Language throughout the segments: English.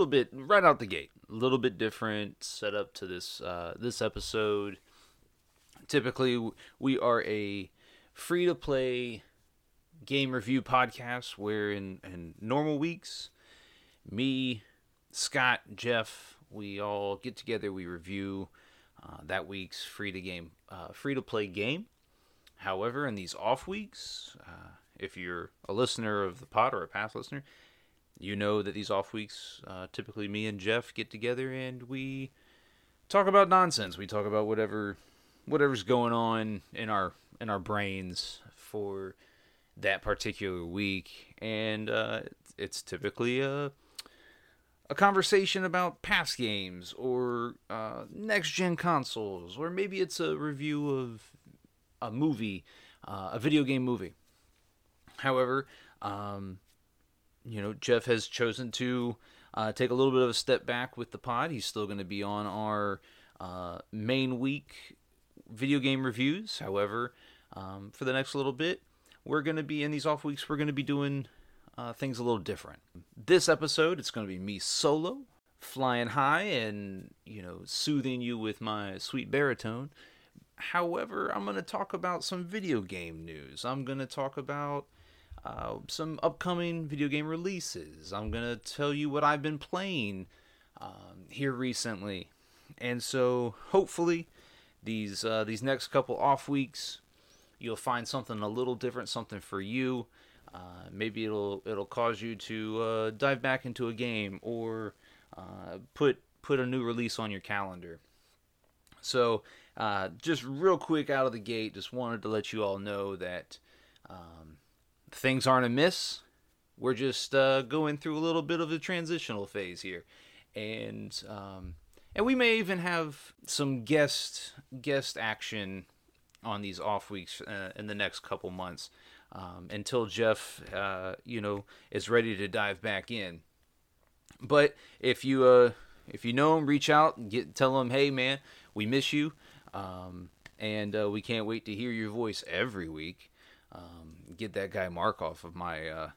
Little bit right out the gate, a little bit different setup to this uh, this episode. Typically, we are a free to play game review podcast where in, in normal weeks, me, Scott, Jeff, we all get together, we review uh, that week's free to game, uh, free to play game. However, in these off weeks, uh, if you're a listener of the pod or a past listener, you know that these off weeks, uh, typically me and Jeff get together and we talk about nonsense. We talk about whatever whatever's going on in our in our brains for that particular week, and uh, it's typically a a conversation about past games or uh, next gen consoles, or maybe it's a review of a movie, uh, a video game movie. However, um, you know, Jeff has chosen to uh, take a little bit of a step back with the pod. He's still going to be on our uh, main week video game reviews. However, um, for the next little bit, we're going to be in these off weeks. We're going to be doing uh, things a little different. This episode, it's going to be me solo, flying high, and you know, soothing you with my sweet baritone. However, I'm going to talk about some video game news. I'm going to talk about uh, some upcoming video game releases. I'm going to tell you what I've been playing um, here recently. And so, hopefully, these uh, these next couple off weeks, you'll find something a little different, something for you. Uh, maybe it'll it'll cause you to uh, dive back into a game or uh, put put a new release on your calendar. So uh, just real quick out of the gate, just wanted to let you all know that um, things aren't amiss. We're just uh, going through a little bit of a transitional phase here, and um, and we may even have some guest guest action on these off weeks uh, in the next couple months um, until Jeff, uh, you know, is ready to dive back in. But if you uh, if you know him, reach out and get tell him, hey man, we miss you. Um, and uh, we can't wait to hear your voice every week. Um, get that guy Mark off of my uh,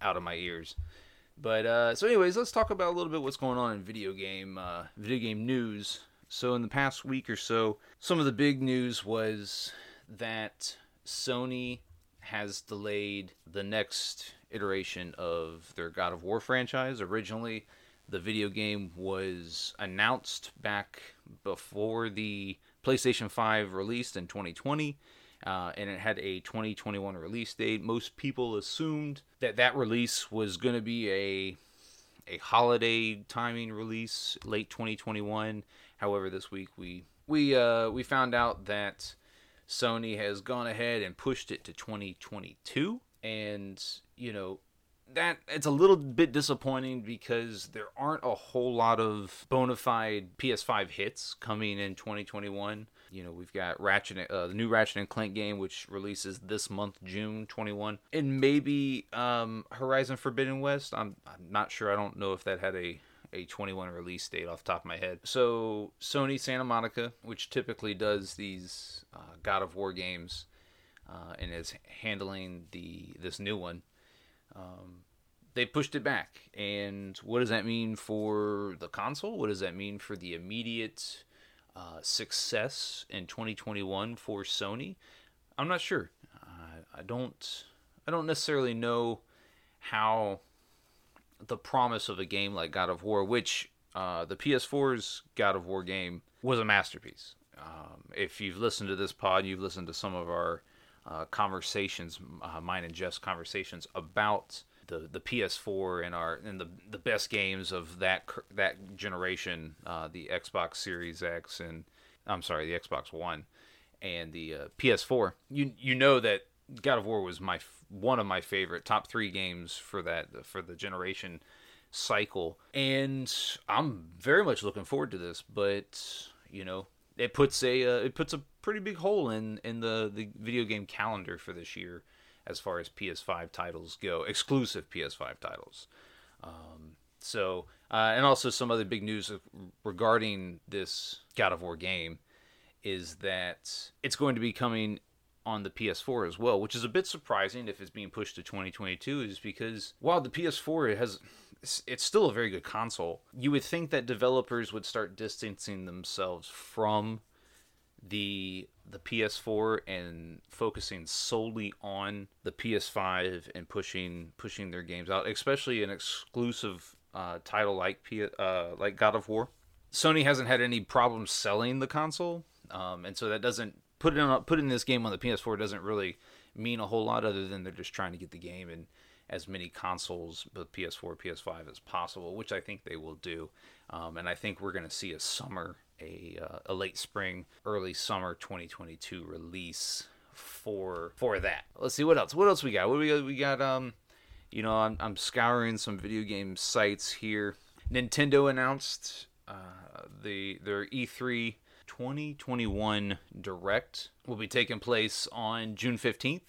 out of my ears. But uh, so, anyways, let's talk about a little bit what's going on in video game uh, video game news. So, in the past week or so, some of the big news was that Sony has delayed the next iteration of their God of War franchise. Originally, the video game was announced back before the PlayStation 5 released in 2020. Uh, and it had a 2021 release date. Most people assumed that that release was going to be a a holiday timing release, late 2021. However, this week we we uh, we found out that Sony has gone ahead and pushed it to 2022. And, you know, that it's a little bit disappointing because there aren't a whole lot of bona fide PS5 hits coming in 2021. You know, we've got Ratchet, uh, the new Ratchet and Clank game, which releases this month, June 21, and maybe um, Horizon Forbidden West. I'm, I'm not sure. I don't know if that had a a 21 release date off top of my head. So Sony Santa Monica, which typically does these uh, God of War games, uh, and is handling the this new one. Um, they pushed it back, and what does that mean for the console? What does that mean for the immediate uh, success in 2021 for Sony? I'm not sure. I don't. I don't necessarily know how the promise of a game like God of War, which uh, the PS4's God of War game was a masterpiece. Um, if you've listened to this pod, you've listened to some of our uh, conversations, uh, mine and Jeff's conversations about the, the PS4 and our and the the best games of that that generation, uh, the Xbox Series X and I'm sorry, the Xbox One and the uh, PS4. You you know that God of War was my one of my favorite top three games for that for the generation cycle, and I'm very much looking forward to this. But you know, it puts a uh, it puts a pretty big hole in in the the video game calendar for this year as far as PS5 titles go, exclusive PS5 titles. Um, so, uh, and also some other big news regarding this God of War game is that it's going to be coming on the PS4 as well, which is a bit surprising if it's being pushed to 2022, is because while the PS4 has it's still a very good console, you would think that developers would start distancing themselves from the the PS4 and focusing solely on the PS5 and pushing pushing their games out, especially an exclusive uh, title like P- uh, like God of War. Sony hasn't had any problems selling the console, um, and so that doesn't put it on putting this game on the PS4 doesn't really mean a whole lot other than they're just trying to get the game in as many consoles, both PS4, PS5 as possible, which I think they will do. Um, and I think we're going to see a summer, a, uh, a late spring, early summer 2022 release for for that. Let's see what else. What else we got? What we got? We got um, you know, I'm, I'm scouring some video game sites here. Nintendo announced uh, the their E3 2021 Direct will be taking place on June 15th.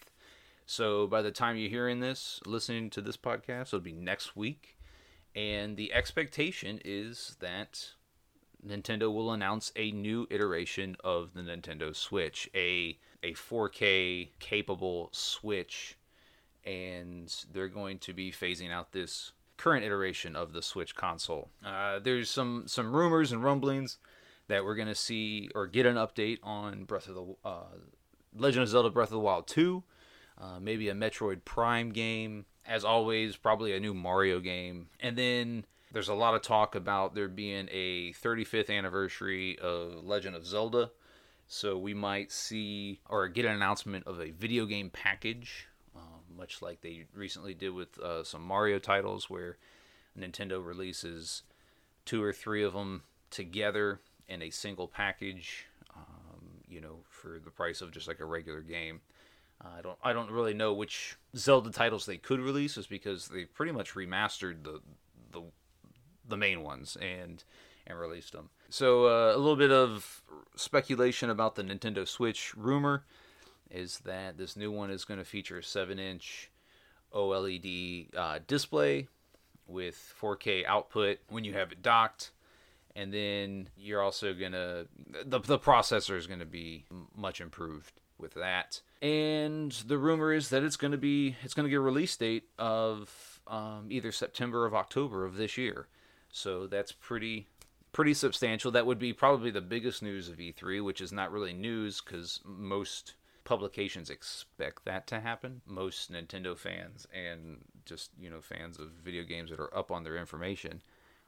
So by the time you're hearing this, listening to this podcast, it'll be next week. And the expectation is that Nintendo will announce a new iteration of the Nintendo Switch, a a 4K capable Switch, and they're going to be phasing out this current iteration of the Switch console. Uh, there's some some rumors and rumblings that we're gonna see or get an update on Breath of the uh, Legend of Zelda Breath of the Wild 2, uh, maybe a Metroid Prime game. As always, probably a new Mario game, and then there's a lot of talk about there being a 35th anniversary of Legend of Zelda. So we might see or get an announcement of a video game package, um, much like they recently did with uh, some Mario titles, where Nintendo releases two or three of them together in a single package, um, you know, for the price of just like a regular game. Uh, I don't I don't really know which Zelda titles they could release, is because they pretty much remastered the the the main ones and and released them. So uh, a little bit of speculation about the Nintendo Switch rumor is that this new one is going to feature a 7-inch OLED uh, display with 4K output when you have it docked and then you're also gonna the the processor is gonna be much improved with that. And the rumor is that it's gonna be it's gonna get a release date of um, either September or October of this year. So that's pretty pretty substantial. That would be probably the biggest news of E3, which is not really news because most publications expect that to happen. Most Nintendo fans and just you know fans of video games that are up on their information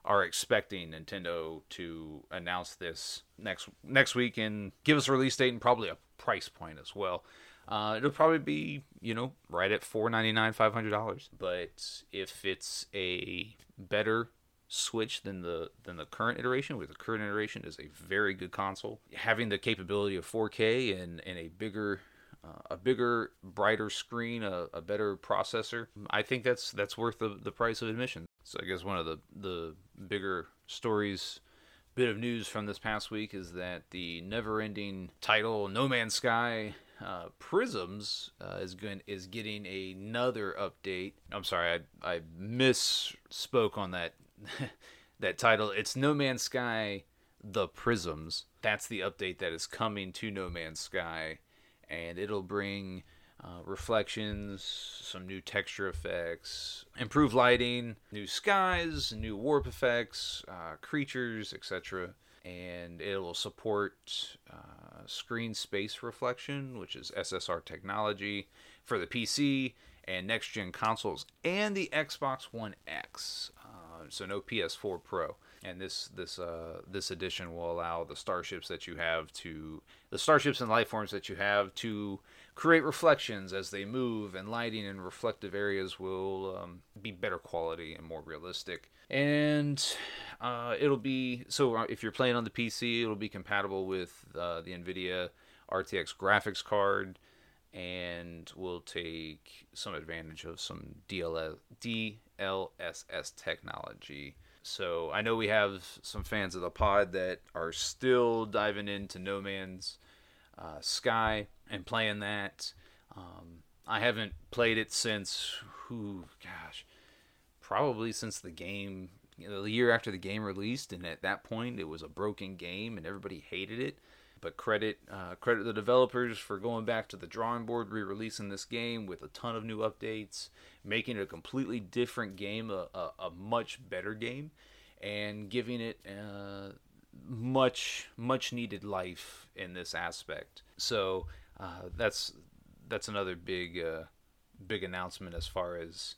are expecting Nintendo to announce this next next week and give us a release date and probably a price point as well. Uh, it'll probably be you know right at four ninety nine five hundred dollars. But if it's a better Switch than the than the current iteration. With the current iteration is a very good console, having the capability of 4K and and a bigger uh, a bigger, brighter screen, a, a, better processor. I think that's that's worth the, the price of admission. So I guess one of the the bigger stories, bit of news from this past week is that the never-ending title No Man's Sky uh, Prisms uh, is going is getting another update. I'm sorry, I I misspoke on that that title. It's No Man's Sky The Prisms. That's the update that is coming to No Man's Sky and it'll bring uh, reflections, some new texture effects, improved lighting, new skies, new warp effects, uh, creatures, etc. And it will support uh, screen space reflection, which is SSR technology for the PC and next gen consoles and the Xbox One X. So no PS4 Pro and this this uh, this edition will allow the starships that you have to the starships and life forms that you have to create reflections as they move, and lighting and reflective areas will um, be better quality and more realistic. And uh, it'll be so uh, if you're playing on the PC, it'll be compatible with uh, the NVIDIA RTX graphics card and will take some advantage of some DLS, DLSS technology so I know we have some fans of the pod that are still diving into No Man's uh, Sky and playing that. Um, I haven't played it since who, gosh, probably since the game, you know, the year after the game released, and at that point it was a broken game and everybody hated it. But credit uh, credit the developers for going back to the drawing board, re-releasing this game with a ton of new updates, making it a completely different game, a, a, a much better game, and giving it uh, much much needed life in this aspect. So uh, that's that's another big uh, big announcement as far as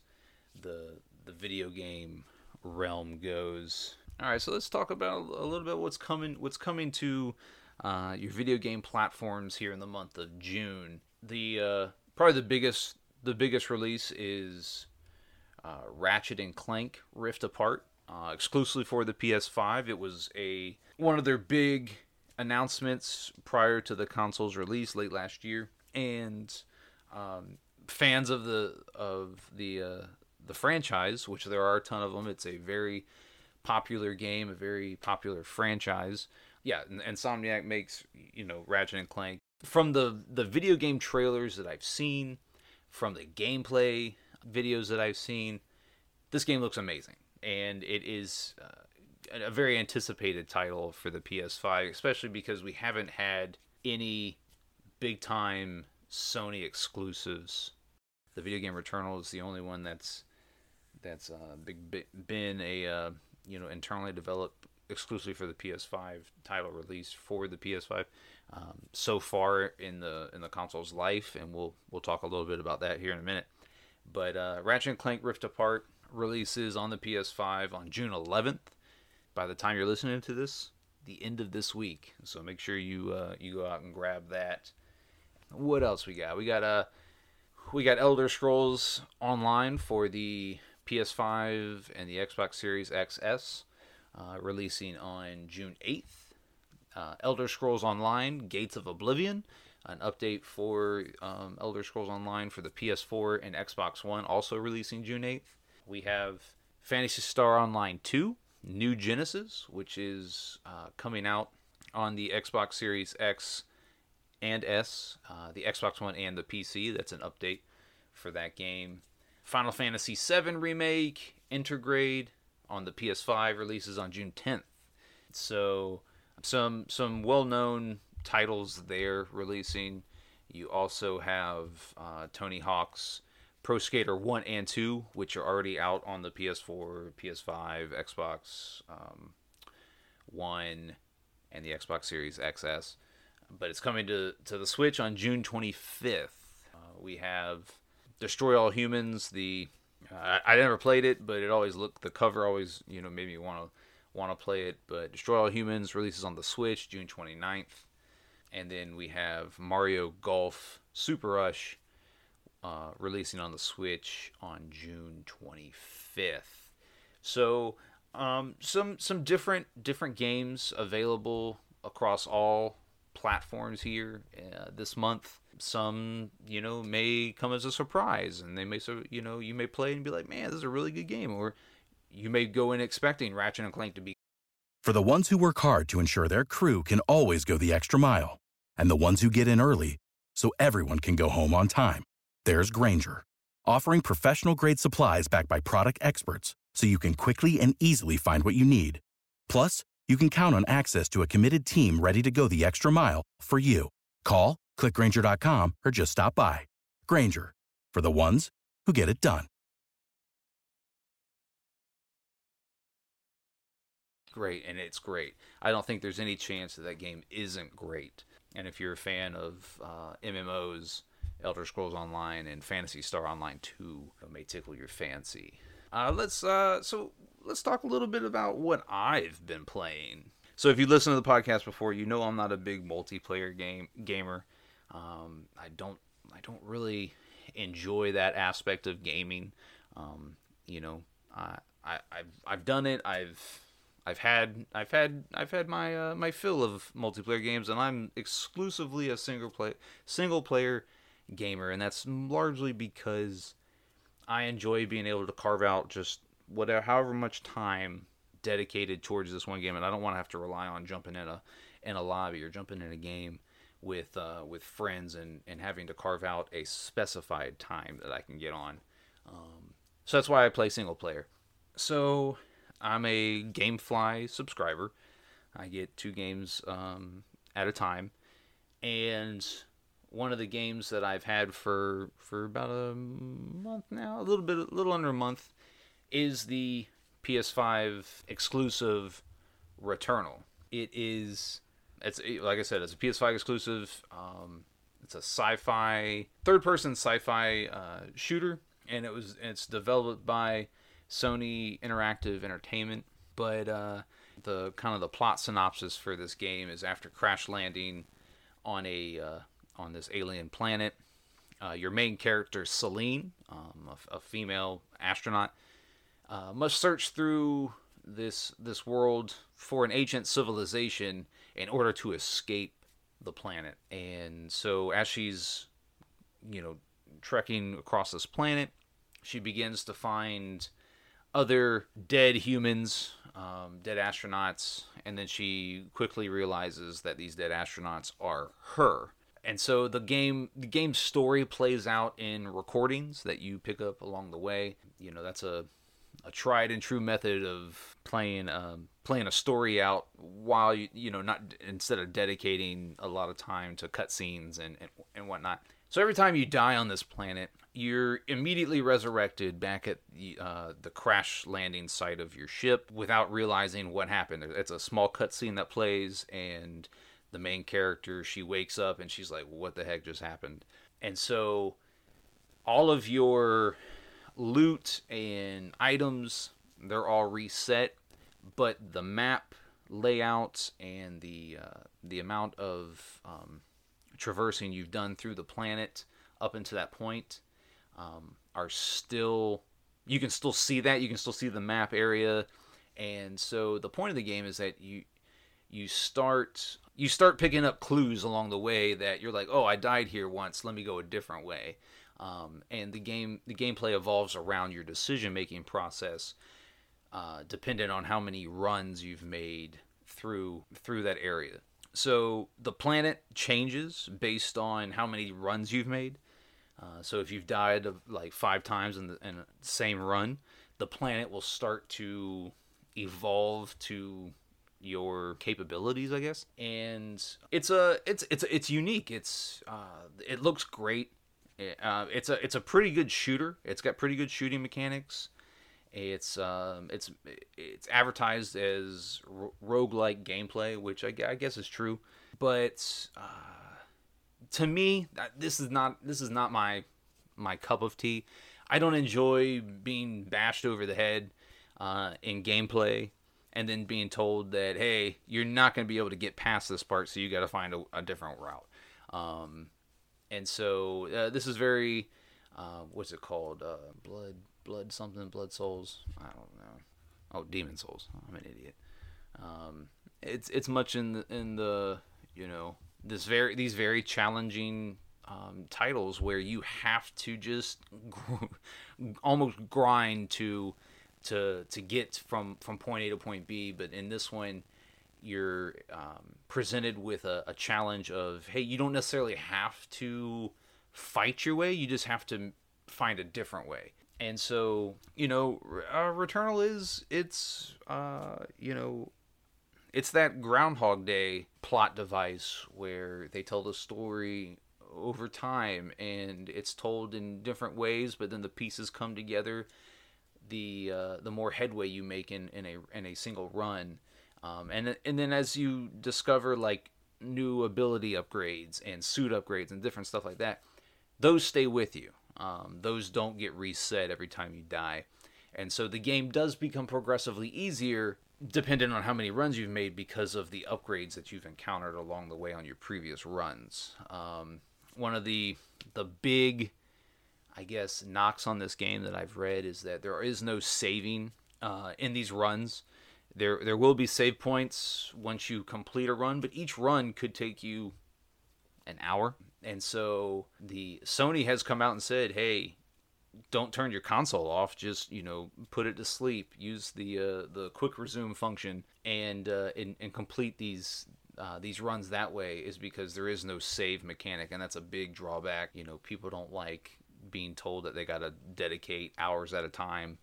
the the video game realm goes. All right, so let's talk about a little bit what's coming what's coming to uh, your video game platforms here in the month of June. The uh, probably the biggest the biggest release is uh, Ratchet and Clank Rift Apart, uh, exclusively for the PS5. It was a one of their big announcements prior to the console's release late last year, and um, fans of the of the uh, the franchise, which there are a ton of them. It's a very popular game, a very popular franchise yeah, Insomniac makes you know Ratchet and Clank from the the video game trailers that I've seen, from the gameplay videos that I've seen. This game looks amazing, and it is uh, a very anticipated title for the PS5, especially because we haven't had any big time Sony exclusives. The video game Returnal is the only one that's that's uh, big, been a uh, you know internally developed exclusively for the PS5 title release for the PS5 um, so far in the in the console's life, and we'll we'll talk a little bit about that here in a minute. But uh, Ratchet and Clank Rift Apart releases on the PS5 on June 11th. By the time you're listening to this, the end of this week. So make sure you uh, you go out and grab that. What else we got? We got uh we got Elder Scrolls Online for the PS5 and the Xbox Series XS uh, releasing on June 8th. Uh, Elder Scrolls Online Gates of Oblivion, an update for um, Elder Scrolls Online for the PS4 and Xbox One, also releasing June 8th. We have Phantasy Star Online 2, New Genesis, which is uh, coming out on the Xbox Series X and S, uh, the Xbox One and the PC. That's an update for that game. Final Fantasy VII Remake, Intergrade, on the PS5 releases on June 10th. So some some well-known titles there releasing. You also have uh, Tony Hawk's Pro Skater 1 and 2, which are already out on the PS4, PS5, Xbox um, One, and the Xbox Series XS. But it's coming to, to the Switch on June 25th. Uh, we have Destroy All Humans, the I, I never played it, but it always looked the cover always you know made me want to want to play it. But Destroy All Humans releases on the Switch June 29th, and then we have Mario Golf Super Rush uh, releasing on the Switch on June 25th. So Um, some some different different games available across all platforms here uh, this month. Some you know may come as a surprise, and they may so you know you may play and be like, man, this is a really good game, or you may go in expecting Ratchet and Clank to be. For the ones who work hard to ensure their crew can always go the extra mile, and the ones who get in early so everyone can go home on time, there's Grainger, offering professional grade supplies backed by product experts so you can quickly and easily find what you need. Plus, you can count on access to a committed team ready to go the extra mile for you. Call, clickgrainger.com, or just stop by. Grainger, for the ones who get it done. great, and it's great. I don't think there's any chance that that game isn't great. And if you're a fan of uh, MMOs, Elder Scrolls Online and Phantasy Star Online 2 may tickle your fancy. Uh, let's uh, so let's talk a little bit about what I've been playing. So if you listen to the podcast before, you know I'm not a big multiplayer game gamer. Um, I don't I don't really enjoy that aspect of gaming. Um, you know, I, I I've I've done it. I've I've had I've had I've had my uh, my fill of multiplayer games, and I'm exclusively a single play single player gamer, and that's largely because I enjoy being able to carve out just whatever however much time dedicated towards this one game, and I don't want to have to rely on jumping in a in a lobby or jumping in a game with uh, with friends and and having to carve out a specified time that I can get on. Um, so that's why I play single player. So I'm a GameFly subscriber. I get two games um, at a time, and one of the games that I've had for for about a month now, a little bit, a little under a month, is the PS5 exclusive Returnal. It is, it's like I said, it's a PS5 exclusive. Um, it's a sci-fi, third-person sci-fi uh, shooter, and it was it's developed by Sony Interactive Entertainment. But uh, the kind of the plot synopsis for this game is after crash landing on a uh, on this alien planet, uh, your main character Celine, um, a, a, female astronaut, uh, must search through this this world for an ancient civilization in order to escape the planet. And so as she's you know trekking across this planet, she begins to find other dead humans, um, dead astronauts, and then she quickly realizes that these dead astronauts are her. And so the game, the game story plays out in recordings that you pick up along the way. You know that's a a tried and true method of playing um, playing a story out while you you know not instead of dedicating a lot of time to cutscenes and, and and whatnot. So every time you die on this planet, you're immediately resurrected back at the, uh, the crash landing site of your ship without realizing what happened. It's a small cutscene that plays, and the main character she wakes up and she's like, "What the heck just happened?" And so all of your loot and items they're all reset, but the map layout and the uh, the amount of um, traversing you've done through the planet up until that point um, are still you can still see that you can still see the map area. And so the point of the game is that you you start you start picking up clues along the way that you're like oh i died here once. Let me go a different way um, and the game the gameplay evolves around your decision making process uh, dependent on how many runs you've made through through that area so the planet changes based on how many runs you've made uh, so if you've died of like five times in the, in the same run, the planet will start to evolve to your capabilities, I guess. And it's a it's it's it's unique. It's uh, it looks great. Uh, it's a it's a pretty good shooter. It's got pretty good shooting mechanics. It's um it's it's advertised as roguelike gameplay, which I, I guess is true. But uh, to me, this is not this is not my my cup of tea. I don't enjoy being bashed over the head uh, in gameplay and then being told that hey, you're not going to be able to get past this part, so you got to find a, a, different route. Um, and so uh, this is very uh, what's it called? Uh, blood, blood something, blood souls. I don't know. Oh, Demon's Souls. I'm an idiot. Um, it's it's much in the, in the you know this very these very challenging um, titles where you have to just gr- almost grind to to to get from from point A to point B. But in this one, you're um, presented with a, a challenge of hey, you don't necessarily have to fight your way. You just have to find a different way. And so, you know, uh, Returnal is it's uh, you know it's that Groundhog Day plot device where they tell the story over time and it's told in different ways, but then the pieces come together. The uh, the more headway you make in, in a in a single run, um, and and then as you discover like new ability upgrades and suit upgrades and different stuff like that, those stay with you. Um, those don't get reset every time you die, and so the game does become progressively easier dependent on how many runs you've made because of the upgrades that you've encountered along the way on your previous runs. Um, one of the the big, I guess, knocks on this game that I've read is that there is no saving uh, in these runs. There there will be save points once you complete a run, but each run could take you an hour. And so the Sony has come out and said, "Hey, don't turn your console off. Just you know, put it to sleep. Use the uh, the quick resume function and, uh, and and complete these uh, these runs that way. Is because there is no save mechanic, and that's a big drawback. You know, people don't like being told that they got to dedicate hours at a time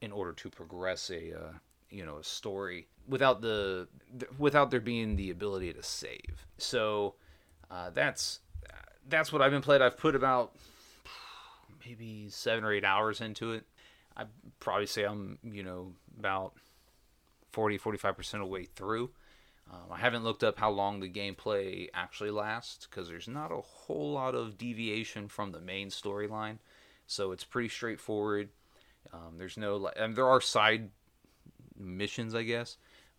in order to progress a uh, you know a story without the without there being the ability to save. So uh, that's that's what I've been playing. I've put about maybe seven or eight hours into it. I probably say I'm, you know, about 40, 45% of the way through. Um, I haven't looked up how long the gameplay actually lasts because there's not a whole lot of deviation from the main storyline. So it's pretty straightforward. Um, there's no, mean, there are side missions, I guess,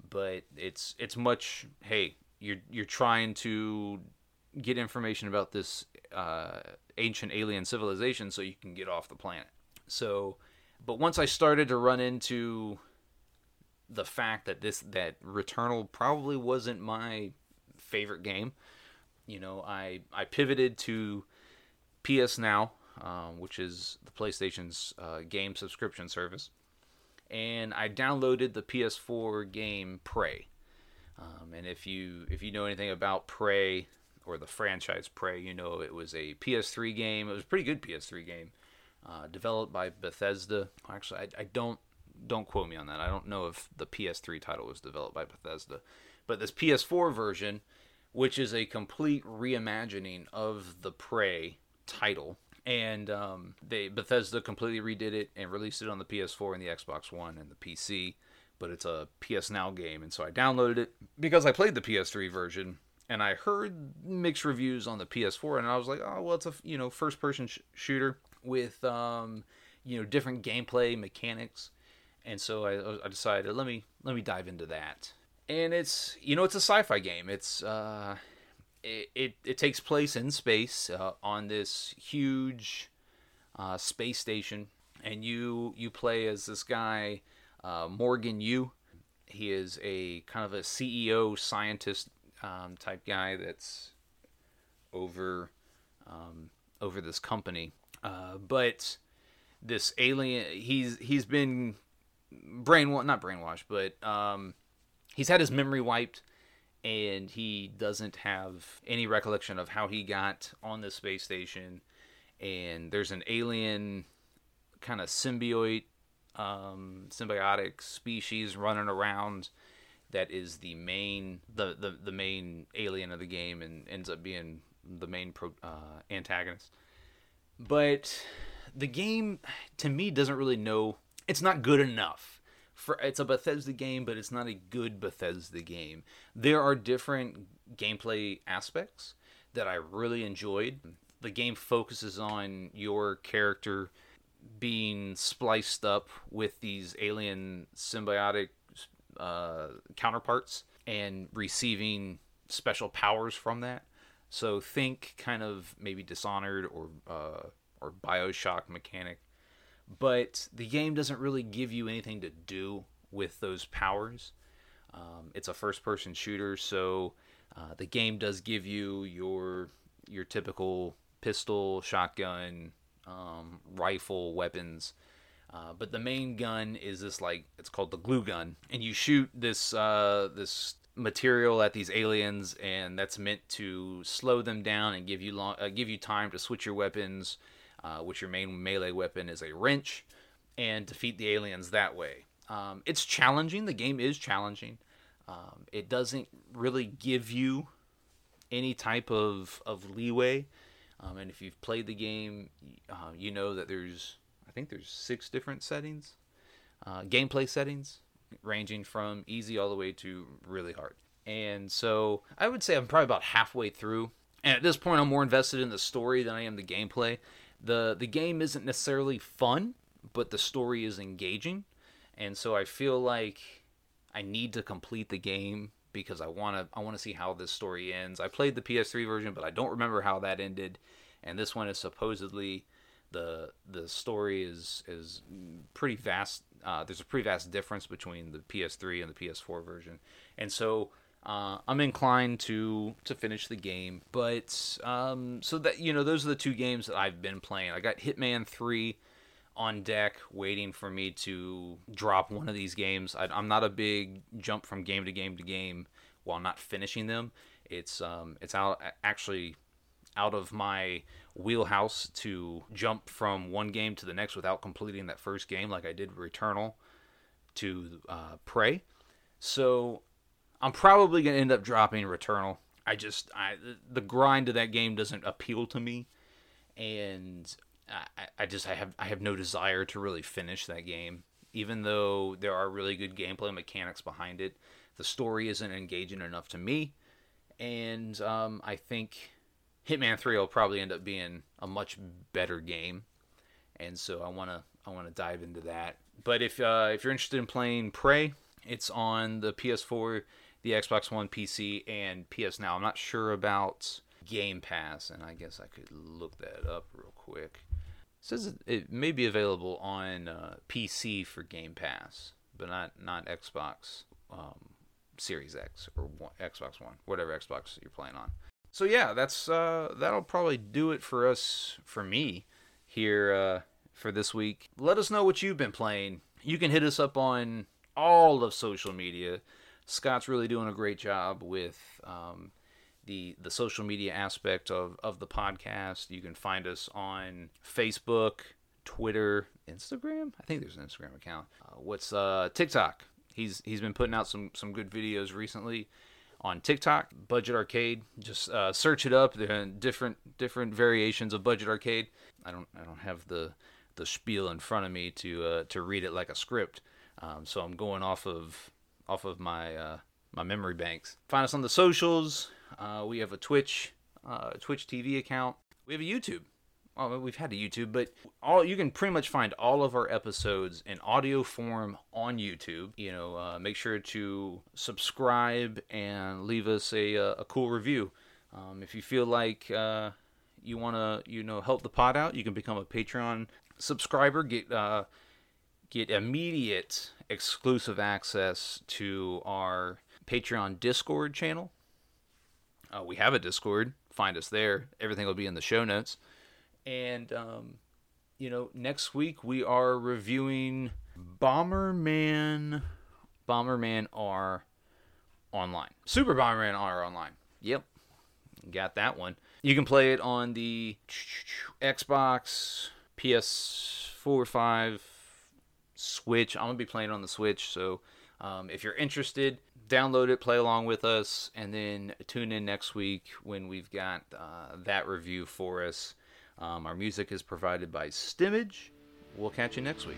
but it's it's much. Hey, you're you're trying to get information about this uh, ancient alien civilization so you can get off the planet. So, but once I started to run into the fact that this that Returnal probably wasn't my favorite game, you know, I I pivoted to PS Now, um, which is the PlayStation's uh, game subscription service, and I downloaded the PS4 game Prey. Um, and if you if you know anything about Prey, or the franchise Prey. You know, it was a PS3 game. It was a pretty good PS3 game, uh, developed by Bethesda. Actually, I, I, don't don't quote me on that. I don't know if the PS3 title was developed by Bethesda, but this PS4 version, which is a complete reimagining of the Prey title. And um, they Bethesda completely redid it and released it on the PS4 and the Xbox One and the PC but it's a PS Now game, and so I downloaded it because I played the PS3 version and I heard mixed reviews on the PS4, and I was like, oh well, it's a you know first person sh- shooter with um, you know different gameplay mechanics, and so I, I, decided let me let me dive into that. And it's you know it's a sci-fi game. It's uh, it, it, takes place in space uh, on this huge uh, space station, and you you play as this guy uh, Morgan Yu. He is a kind of a CEO scientist um, type guy that's over um, over this company. Uh, but this alien, he's he's been brainwashed, not brainwashed, but um, he's had his memory wiped, and he doesn't have any recollection of how he got on the space station. And there's an alien kind of symbiote, um, symbiotic species running around that is the main the, the, the main alien of the game and ends up being the main pro, uh, antagonist. But the game to me doesn't really know it's not good enough. For it's a Bethesda game, but it's not a good Bethesda game. There are different gameplay aspects that I really enjoyed. The game focuses on your character being spliced up with these alien symbiotic uh, counterparts and receiving special powers from that. So think kind of maybe Dishonored or uh, or Bioshock mechanic, but the game doesn't really give you anything to do with those powers. Um, it's a first-person shooter, so uh, the game does give you your your typical pistol, shotgun, um, rifle weapons. Uh, but the main gun is this like it's called the glue gun, and you shoot this uh, this material at these aliens, and that's meant to slow them down and give you long, uh, give you time to switch your weapons. Uh, which your main melee weapon is a wrench, and defeat the aliens that way. Um, it's challenging. The game is challenging. Um, it doesn't really give you any type of of leeway. Um, and if you've played the game, uh, you know that there's I think there's six different settings, uh, gameplay settings, ranging from easy all the way to really hard. And so I would say I'm probably about halfway through. And at this point, I'm more invested in the story than I am the gameplay the the game isn't necessarily fun, but the story is engaging, and so I feel like I need to complete the game because I want to I want to see how this story ends. I played the PS3 version, but I don't remember how that ended, and this one is supposedly the the story is is pretty vast. Uh, there's a pretty vast difference between the PS3 and the PS4 version, and so uh, I'm inclined to to finish the game, but um, so that you know, those are the two games that I've been playing. I got Hitman Three on deck, waiting for me to drop one of these games. I, am not a big jump from game to game to game while not finishing them. It's um, it's out actually out of my wheelhouse to jump from one game to the next without completing that first game, like I did Returnal to uh, Prey. So I'm probably gonna end up dropping Returnal. I just I the grind of that game doesn't appeal to me, and I, I just I have I have no desire to really finish that game. Even though there are really good gameplay mechanics behind it, the story isn't engaging enough to me, and um, I think Hitman Three will probably end up being a much better game, and so I wanna I wanna dive into that. But if uh, if you're interested in playing Prey, it's on the PS4 the Xbox One, PC, and PS Now. I'm not sure about Game Pass, and I guess I could look that up real quick. It says it may be available on uh, PC for Game Pass, but not not Xbox um, Series X or one, Xbox One, whatever Xbox you're playing on. So yeah, that's uh, that'll probably do it for us for me here uh, for this week. Let us know what you've been playing. You can hit us up on all of social media. Scott's really doing a great job with um, the the social media aspect of, of the podcast. You can find us on Facebook, Twitter, Instagram. I think there's an Instagram account. Uh, what's uh, TikTok? He's he's been putting out some some good videos recently on TikTok. Budget Arcade. Just uh, search it up. There are different different variations of Budget Arcade. I don't I don't have the the spiel in front of me to uh, to read it like a script. Um, so I'm going off of off of my uh, my memory banks. Find us on the socials. Uh, we have a Twitch uh, Twitch TV account. We have a YouTube. Well, we've had a YouTube, but all you can pretty much find all of our episodes in audio form on YouTube. You know, uh, make sure to subscribe and leave us a uh, a cool review. Um, if you feel like uh, you want to, you know, help the pod out, you can become a Patreon subscriber. Get uh, get immediate exclusive access to our Patreon Discord channel. Uh, we have a Discord. Find us there. Everything will be in the show notes. And, um, you know, next week we are reviewing Bomberman, Bomberman R online. Super Bomberman R online. Yep. Got that one. You can play it on the Xbox, PS4, 5, Switch. I'm gonna be playing on the Switch, so um, if you're interested, download it, play along with us, and then tune in next week when we've got uh, that review for us. Um, our music is provided by Stimage. We'll catch you next week.